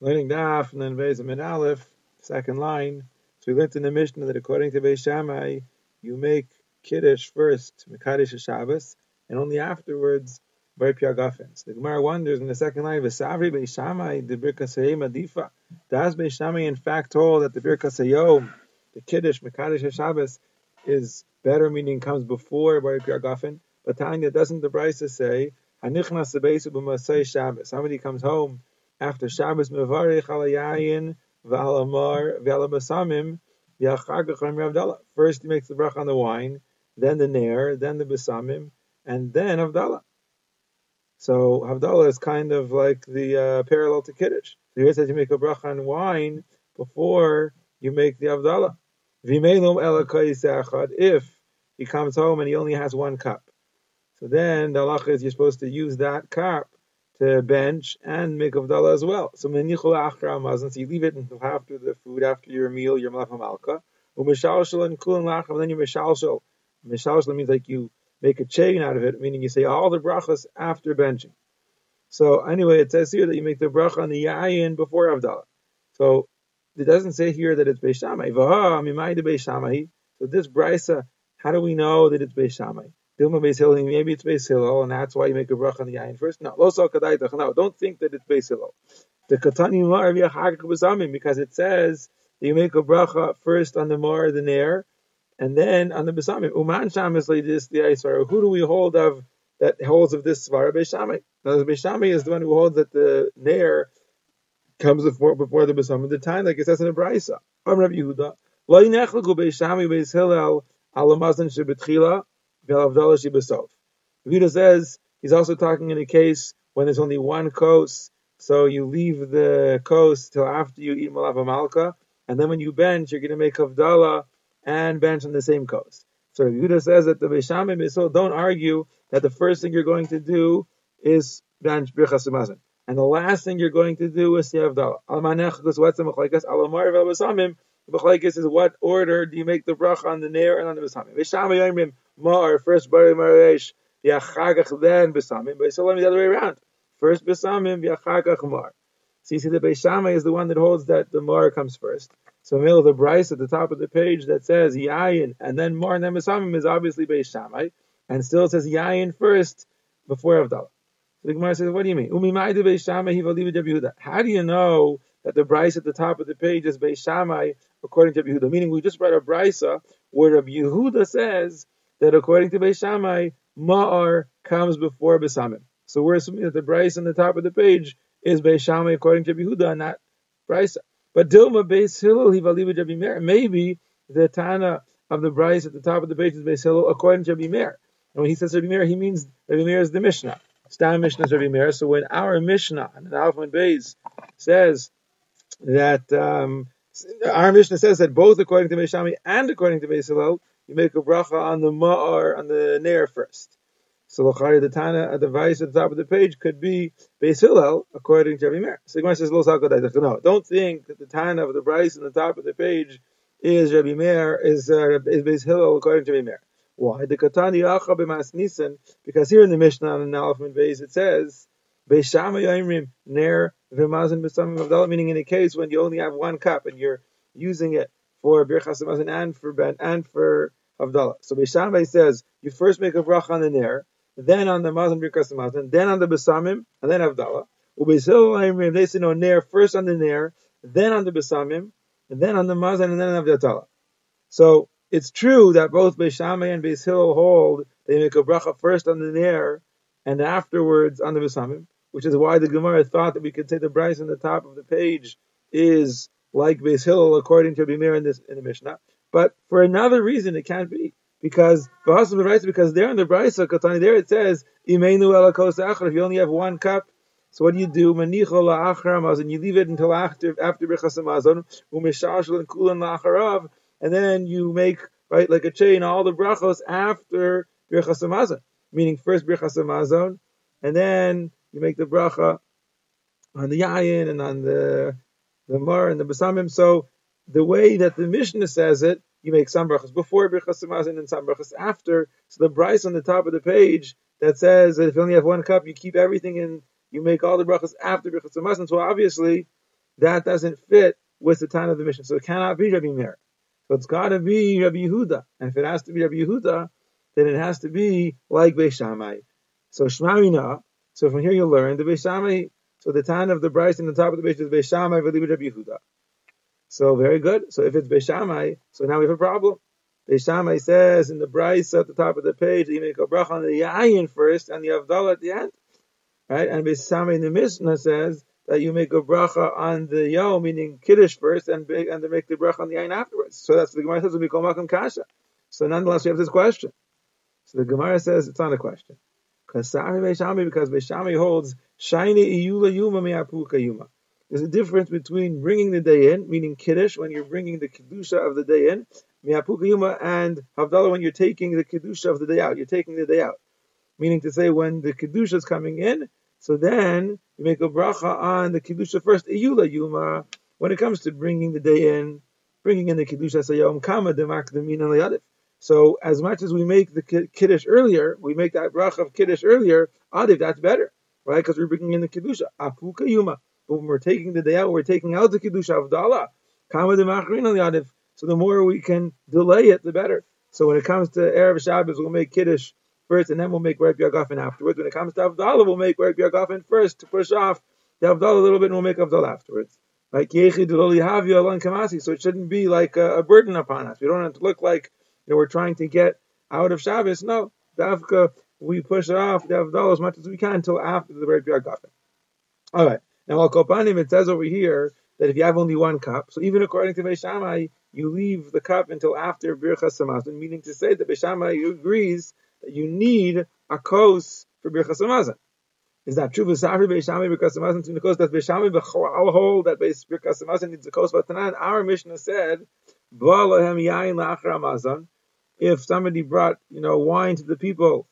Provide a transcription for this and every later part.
learning Daf and then Beis Min Aleph, second line. So we learned in the Mishnah that according to Beis Shammai, you make Kiddush first, Mekadesh Shabbos, and only afterwards Bar. So the Gemara wonders in the second line, Vesavri Beis Shammai, the Birkas Hayom Adifa. Does Beis Shammai in fact hold that the Birkas Hayom, the Kiddush, Mekadesh Shabbos, is better, meaning comes before Bar? But Tanya, doesn't the Brisa say, Hanichnas Shabbos? Somebody comes home after Shabbos mevarich alayayin v'alamar v'alabasamim v'achagacham Avdallah. First he makes the brach on the wine, then the nair, then the basamim, and then Avdallah. So Havdalah is kind of like the uh, parallel to Kiddush. So here it says you make a brach on wine before you make the Avdallah. If he comes home and he only has one cup. So then the halacha is you're supposed to use that cup to bench and make avdallah as well. So menichul achra amazon, so you leave it until after the food, after your meal, your malach malka. Umishalshal and kulin lacham, and then you mishalshal. Mishalshal means like you make a chain out of it, meaning you say all the brachas after benching. So anyway, it says here that you make the bracha on the yayin before avdallah. So it doesn't say here that it's beishamai. So this brisa, how do we know that it's beishamai? Dilma Beis Hillel, maybe it's Beis Hillel, and that's why you make a bracha on the yayin first. No, No, don't think that it's Beis Hillel. The Katani Mar Basamim, because it says that you make a bracha first on the Mar, the Nair, and then on the Basamim. Uman like this, the Aisvara. Who do we hold of that holds of this Svara? Beishami. Now, the Beishami is the one who holds that the Nair comes before, before the Basamim. The time, like it says in the Braisa. Rabbi Yehuda. Yehuda says he's also talking in a case when there's only one kos, so you leave the kos till after you eat malava malka, and then when you bench, you're going to make avdallah and bench on the same kos. So Yehuda says that the Beishamim Yisrael don't argue that the first thing you're going to do is bench birchas and the last thing you're going to do is say avdallah. B'chlaikis is what order do you make the bracha on the nair and on the besamim? V'shama yomim mar first bari maresh v'achagach then besamim. B'yisrael the other way around. First besamim v'achagach mar. So you see the Beishama is the one that holds that the mar comes first. So middle the Bryce at the top of the page that says yayin and then mar and then besamim is obviously Beishamai, and still says yayin first before Avdallah. So the Gemara says, what do you mean? How do you know that the Bryce at the top of the page is Beishamai according to Yehuda. Meaning, we just read a brisa where Yehuda says that according to Beishamai, Ma'ar comes before Besamim. So we're assuming that the brisa on the top of the page is Beishamai according to Yehuda, and not brisa. But Dilma Beis Hillel Hivaliva Rabbi Meir. Maybe the Tana of the brisa at the top of the page is Beis Hillel according to Rabbi Meir. And when he says Rabbi Meir, he means Rabbi Meir is the Mishnah. Stam Mishnah is Rabbi Meir. So when our Mishnah, and Alpha Beis, says that um, our Mishnah says that both according to Meishami and according to Beis Hillel, you make a bracha on the ma'ar, on the nair first. So Lachari, the Tana, a device at the top of the page could be Beis Hillel, according to Rabbi Meir. So Gemara says, no, don't think that the Tana of the Bryce on the top of the page is Rabbi Meir, is, uh, is Beis Hillel, according to Rabbi Meir. Why? The Katani Yacha b'mas Nisan, because here in the Mishnah on Alpha and Beis, it says, Ner meaning in a case when you only have one cup and you're using it for birchas hamazon and for ben and for avdala. So Beishamai says you first make a bracha on the ner, then on the mazon birchas hamazon, then on the besamim, and then avdala. Ubeishil Yaimrim, they say no ner first on the ner, then on the besamim, and then on the mazon, and then on avdala. So it's true that both Beishamai and Beis Hillel hold they make a bracha first on the ner and afterwards on the besamim which is why the Gemara thought that we could say the Bryce on the top of the page is like Beis Hillel according to Bimir in this in the Mishnah. But for another reason, it can't be because because there in the Bryce Katani there it says Imenu If you only have one cup, so what do you do? Manicho la'achar and you leave it until after after Birchas Hamazon, umeshashel and kulan la'acharav, and then you make right like a chain all the brachos after Birchas Hamazon, meaning first Birchas Hamazon, and then you make the bracha on the yayin and on the the mar and the basamim. So the way that the Mishnah says it, you make some brachas before brachas samazin and some brachas after. So the Bryce on the top of the page that says that if you only have one cup, you keep everything in. You make all the brachas after brachas samazin. So obviously, that doesn't fit with the time of the mission. So it cannot be Rabbi Meir. So it's got to be Rabbi Yehuda. And if it has to be Rabbi Yehuda, then it has to be like Beis Shammai. So Shmamina. So from here you learn the Beis Shammai. So the time of the Bryce in the top of the Beis is Beis Shammai Rabbi Yehuda. So very good. So if it's Beis Shammai, so now we have a problem. Beis Shammai says in the Bryce at the top of the page that you make a bracha on the Yayin first and the Avdallah at the end. Right? And Beis Shammai in the Mishnah says that you make a bracha on the yo, meaning kiddush first, and and to make the bracha on the ayin afterwards. So that's the Gemara says we call makam kasha. So nonetheless, we have this question. So the Gemara says it's not a question. Because because Beishami holds shiny iyula yuma miapuka yuma. There's a difference between bringing the day in, meaning kiddush, when you're bringing the kedusha of the day in, and havdalah when you're taking the kedusha of the day out. You're taking the day out, meaning to say when the kedusha is coming in, so then you make a bracha on the kedusha first, iyula yuma. When it comes to bringing the day in, bringing in the kedusha sayom kama demak and So as much as we make the kiddush earlier, we make that bracha of kiddush earlier. Adiv, that's better, right? Because we're bringing in the kedusha apuka yuma. But when we're taking the day out, we're taking out the demachrin adiv. So the more we can delay it, the better. So when it comes to erev Shabbos, we'll make kiddush first, and then we'll make Reb Yagafen afterwards. When it comes to Avdallah, we'll make Reb Yagafen first to push off the Avdallah a little bit, and we'll make Avdallah afterwards. Like So it shouldn't be like a, a, burden upon us. We don't have to look like you know, we're trying to get out of Shabbos. No, Davka, we push off the Avdallah as much as we can until after the Reb Yagafen. All right. Now, Al Kopanim, it says over here that if you have only one cup, so even according to Beishamai, you leave the cup until after Birchas Samazon, meaning to say that Beishamai agrees that you need a kos for Birchas Hamazon. Is that true? V'safri Beishami Birchas Hamazon to kos that Beishami b'chol hold that Birchas Hamazon needs a kos. But tonight our Mishnah said, "Ba'alahem yain la'achar Hamazon." If somebody brought, you know, wine to the people,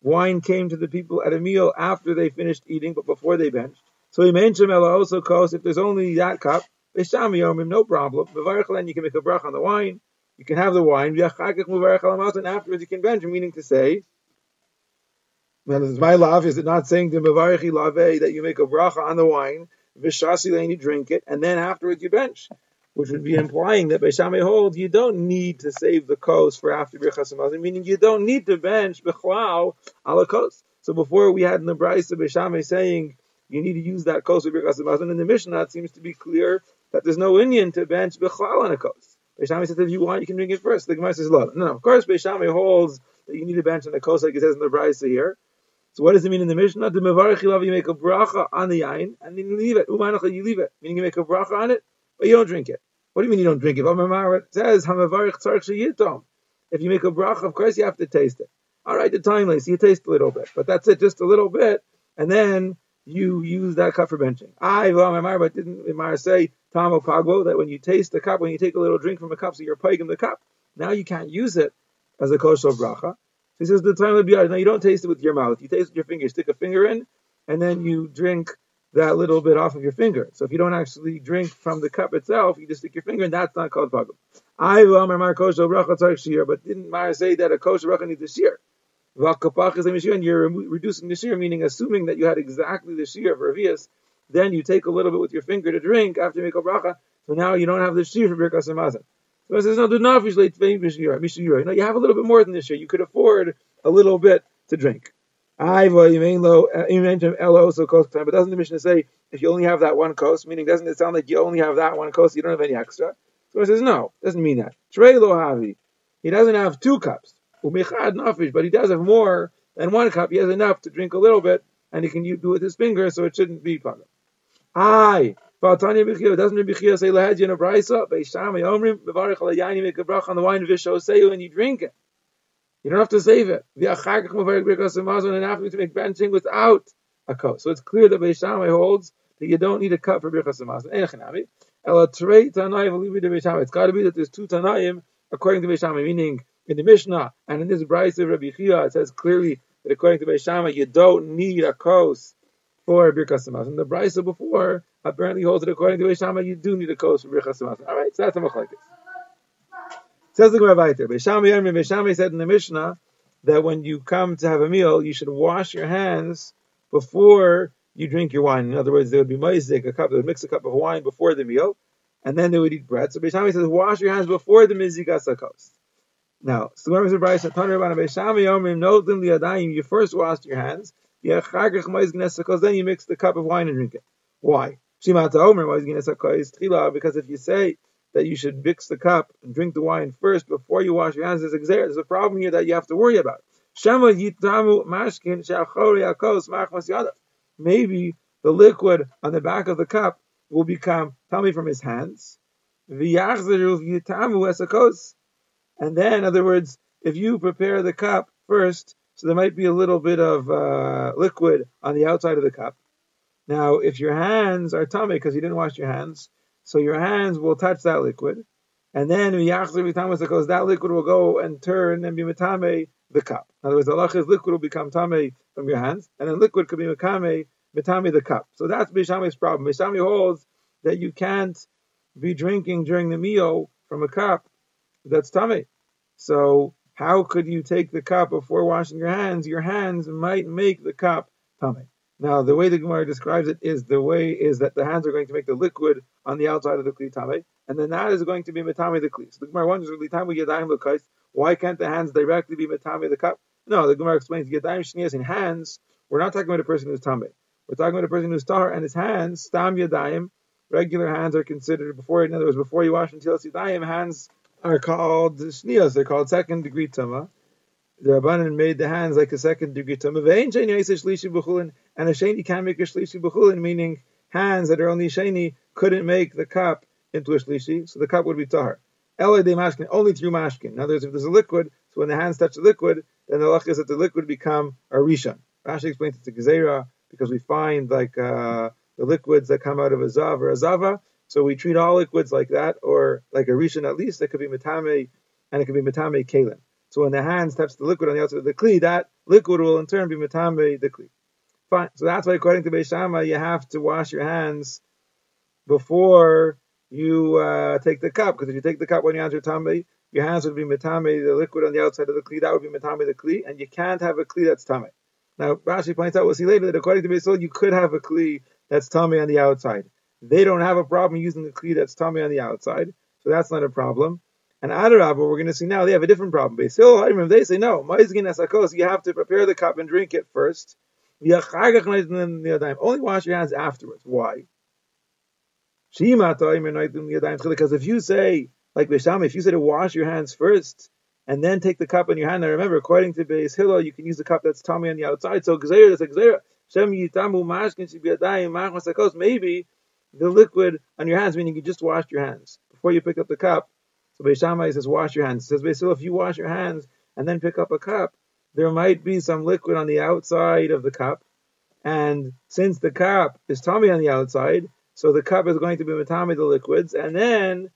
wine came to the people at a meal after they finished eating, but before they benched. So he mentioned also kos if there's only that cup. Beishami Yomim, no problem. B'varachlan, you can make a brach on the wine you can have the wine, and afterwards you can bench, meaning to say, and my love, is it not saying to Mavarichi Lave that you make a bracha on the wine, Vishasi then you drink it, and then afterwards you bench? Which would be implying that Beishame holds you don't need to save the kos for after Birchas meaning you don't need to bench Bechlau ala kos. So before we had in the Brisa Beishame saying you need to use that kos for Birchas in the Mishnah it seems to be clear that there's no Indian to bench Bechlau on a kos. Beishami says if you want, you can drink it first. The Gemara says, no, no. Of course, Beishami holds that you need a bench on the kos, like it says in the Brisa here. So what does it mean in the Mishnah? The mevarich you make a bracha on the yain and then you leave it. Umanacha you leave it, meaning you make a bracha on it, but you don't drink it. What do you mean you don't drink it? It says hamavarich tzarich. If you make a bracha, of course you have to taste it. All right, the time so you taste a little bit, but that's it, just a little bit, and then you use that cup for benching. I, but didn't Imar say Tamo Pagbo that when you taste the cup, when you take a little drink from a cup, so you're in the cup, now you can't use it as a kosher bracha. he says the time of Now you don't taste it with your mouth. You taste it with your finger. You stick a finger in, and then you drink that little bit off of your finger. So if you don't actually drink from the cup itself, you just stick your finger, and that's not called pagbo. I will Mar kosher bracha tzarich shir, but didn't Mar say that a kosher bracha needs a and you're reducing the shiur, meaning assuming that you had exactly the shiur of Ravias, then you take a little bit with your finger to drink after you make a bracha, so now you don't have the shiur for Birkas Hamazon. So it says, no, do not late No, you have a little bit more than this year. You could afford a little bit to drink. Eh, time, but doesn't the Mishnah say if you only have that one kos, meaning doesn't it sound like you only have that one kos, you don't have any extra? So it says no, doesn't mean that. Trey lohavi. he doesn't have two cups. Umichad nafish, but he does have more than one cup. He has enough to drink a little bit, and he can do it with his finger, so it shouldn't be pagam. Aye. Doesn't Rabbi Chia say lahad in a brisa? Beisham yomrim bevarich al yaini make a brach on the wine visho seyu and you drink it. You don't have to save it. The achagach mavarich birkas amazon and after to make benching without a coat. So it's clear that Beisham holds that you don't need a cup for birkas amazon. Enechanami. Ela trei tanayim v'livi de Beisham. It's got to be that there's two tanayim according to Beisham, meaning in the Mishnah and in this brisa of Rabbi Chia, it says clearly that according to Beisham, you don't need a kos for Birkas And The Brisa before apparently holds that according to Beishama, you do need a kos for Birkas. All right, so that's a machlekes. Says the Gemara. Beishama said in the Mishnah that when you come to have a meal, you should wash your hands before you drink your wine. In other words, there would be maizik, a cup, they would mix a cup of wine before the meal, and then they would eat bread. So Beishami says, wash your hands before the mizikas hakos. Now, so when Bryce, you first wash your hands, then you mix the cup of wine and drink it. Why? Shima Taumer Mazginesakai is trila because if you say that you should mix the cup and drink the wine first before you wash your hands, there's a, a problem here that you have to worry about. Maybe the liquid on the back of the cup will become tummy from his hands. And then, in other words, if you prepare the cup first, so there might be a little bit of uh, liquid on the outside of the cup. Now, if your hands are tummy because you didn't wash your hands, so your hands will touch that liquid, and then because that liquid will go and turn and be matame the cup. In other words, the liquid will become tame from your hands, and then liquid could be matame matame the cup. So that's Bishami's problem. Bishami holds that you can't be drinking during the meal from a cup that's tummy. So how could you take the cup before washing your hands? Your hands might make the cup tummy. Now, the way the Gemara describes it is the way is that the hands are going to make the liquid on the outside of the kli tame, and then that is going to be metame the kli. So the Gemara wonders, why can't the hands directly be metame the cup? No, the Gemara explains yadayim shnias in hands. We're not talking about a person who's tame. We're talking about a person who's tahar, and his hands stam yadayim. Regular hands are considered before. In other words, before you wash until yadayim, hands are called shnias. They're called second degree tama the Rabbanan made the hands like a second degree tumah. And a sheni can make a shlishi b'chulin, meaning hands that are only sheni couldn't make the cup into a shlishi, so the cup would be tahar. Only through mashkin. In other words, if there's a liquid, so when the hands touch the liquid, then the lach is that the liquid become a rishon. Rashi explains it to Gezerah because we find like uh, the liquids that come out of a zav or a zava, so we treat all liquids like that, or like a rishon at least, that could be metame, and it could be metame kalim. So when the hands touch the liquid on the outside of the kli, that liquid will in turn be metambe the kli. Fine. So that's why according to Beishama, you have to wash your hands before you uh, take the cup. Because if you take the cup when your hands are tambe, your hands would be metame the liquid on the outside of the kli. That would be metame the kli, and you can't have a kli that's tame. Now Rashi points out, we'll see later that according to Beisol, you could have a kli that's tame on the outside. They don't have a problem using a kli that's tame on the outside, so that's not a problem. And Adarab, we're going to see now, they have a different problem. They say oh, no, you have to prepare the cup and drink it first. Only wash your hands afterwards. Why? Because if you say, like Bisham, if you say to wash your hands first and then take the cup in your hand, now remember, according to Beis Hillel, you can use the cup that's tummy on the outside. So Gzeir is a Gzeir. Maybe the liquid on your hands, meaning you just washed your hands before you pick up the cup so Beishamai says, wash your hands. It says Beisil, if you wash your hands and then pick up a cup, there might be some liquid on the outside of the cup. And since the cup is tummy on the outside, so the cup is going to be matami the liquids, and then,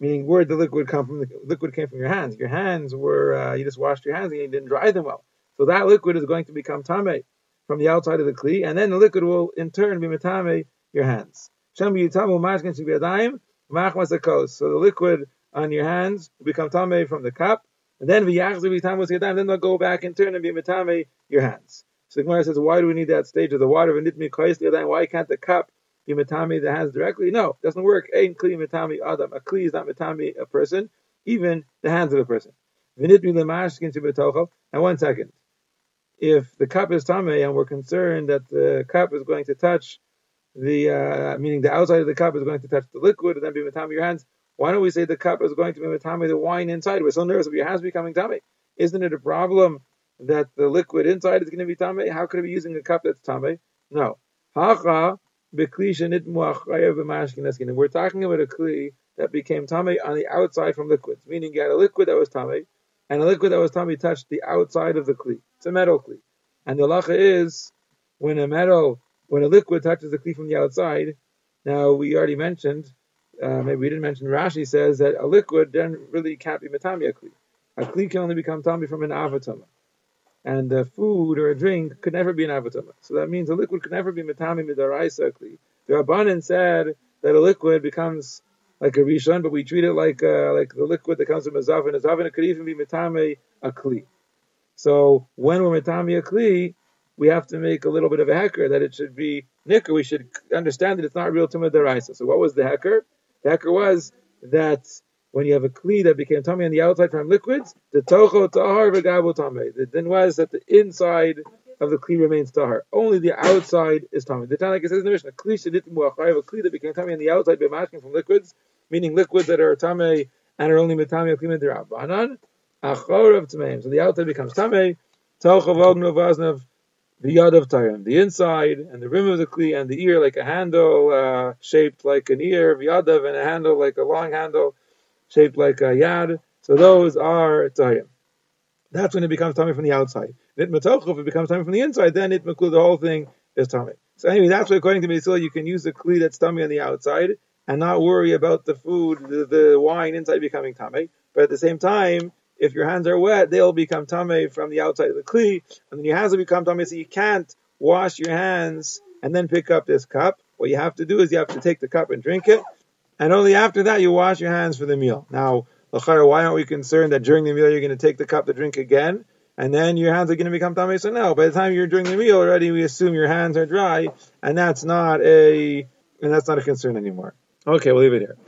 meaning where did the liquid come from? The liquid came from your hands. Your hands were uh, you just washed your hands and you didn't dry them well. So that liquid is going to become tame from the outside of the kli, and then the liquid will in turn be matame your hands. So the liquid on your hands will become tame from the cup, and then then they'll go back and turn and be metame your hands. So the Gemara says, why do we need that stage of the water? Why can't the cup be metame the hands directly? No, it doesn't work. Ein kli. A is not metame a person, even the hands of a person. And one second. If the cup is tame and we're concerned that the cup is going to touch the uh, meaning the outside of the cup is going to touch the liquid and then be matami your hands. Why don't we say the cup is going to be matami the wine inside? We're so nervous of your hands becoming tummy. Isn't it a problem that the liquid inside is going to be tummy? How could it be using a cup that's tummy? No. Hacha We're talking about a kli that became tummy on the outside from liquids, meaning you had a liquid that was tummy, and a liquid that was tummy touched the outside of the kli. It's a metal kli, and the lacha is when a metal when a liquid touches the kli from the outside, now we already mentioned, uh, maybe we didn't mention, Rashi says that a liquid then really can't be matami a kli. A kli can only become tami from an avatama. And a food or a drink could never be an avatama. So that means a liquid could never be matami midaraisa kli. The Rabbanan said that a liquid becomes like a rishon, but we treat it like uh, like the liquid that comes from a zavin. A zavin could even be matame a kli. So when we're matami a kli, we have to make a little bit of a hecker that it should be nicker. We should understand that it's not real tumah deraisa. So what was the hecker? The hecker was that when you have a kli that became tummy on the outside from liquids, the tocho tahar v'gabu tummy. The din was that the inside of the kli remains tahar. Only the outside is tummy. The Tanakh says in the Mishnah, kli shedit a kli that became tummy on the outside by mashking from liquids, meaning liquids that are tummy and are only mitami aklim derabanan. Achor of. So the outside becomes tamei. Tocho v'ognu v'aznav the yad of Tayyam, the inside and the rim of the kli and the ear like a handle uh, shaped like an ear, v'yadav, and a handle like a long handle shaped like a yad. So those are Tayyam. That's when it becomes tummy from the outside. If it becomes tummy from the inside, then it makul the whole thing is tummy. So anyway, that's why according to Mesil, you can use the kli that's tummy on the outside and not worry about the food, the, the wine inside becoming tummy. But at the same time, if your hands are wet, they'll become tame from the outside of the kli, and then your hands will become tame. So you can't wash your hands and then pick up this cup. What you have to do is you have to take the cup and drink it, and only after that you wash your hands for the meal. Now, why aren't we concerned that during the meal you're going to take the cup to drink again, and then your hands are going to become tame? So no, by the time you're during the meal already, we assume your hands are dry, and that's not a and that's not a concern anymore. Okay, we'll leave it here.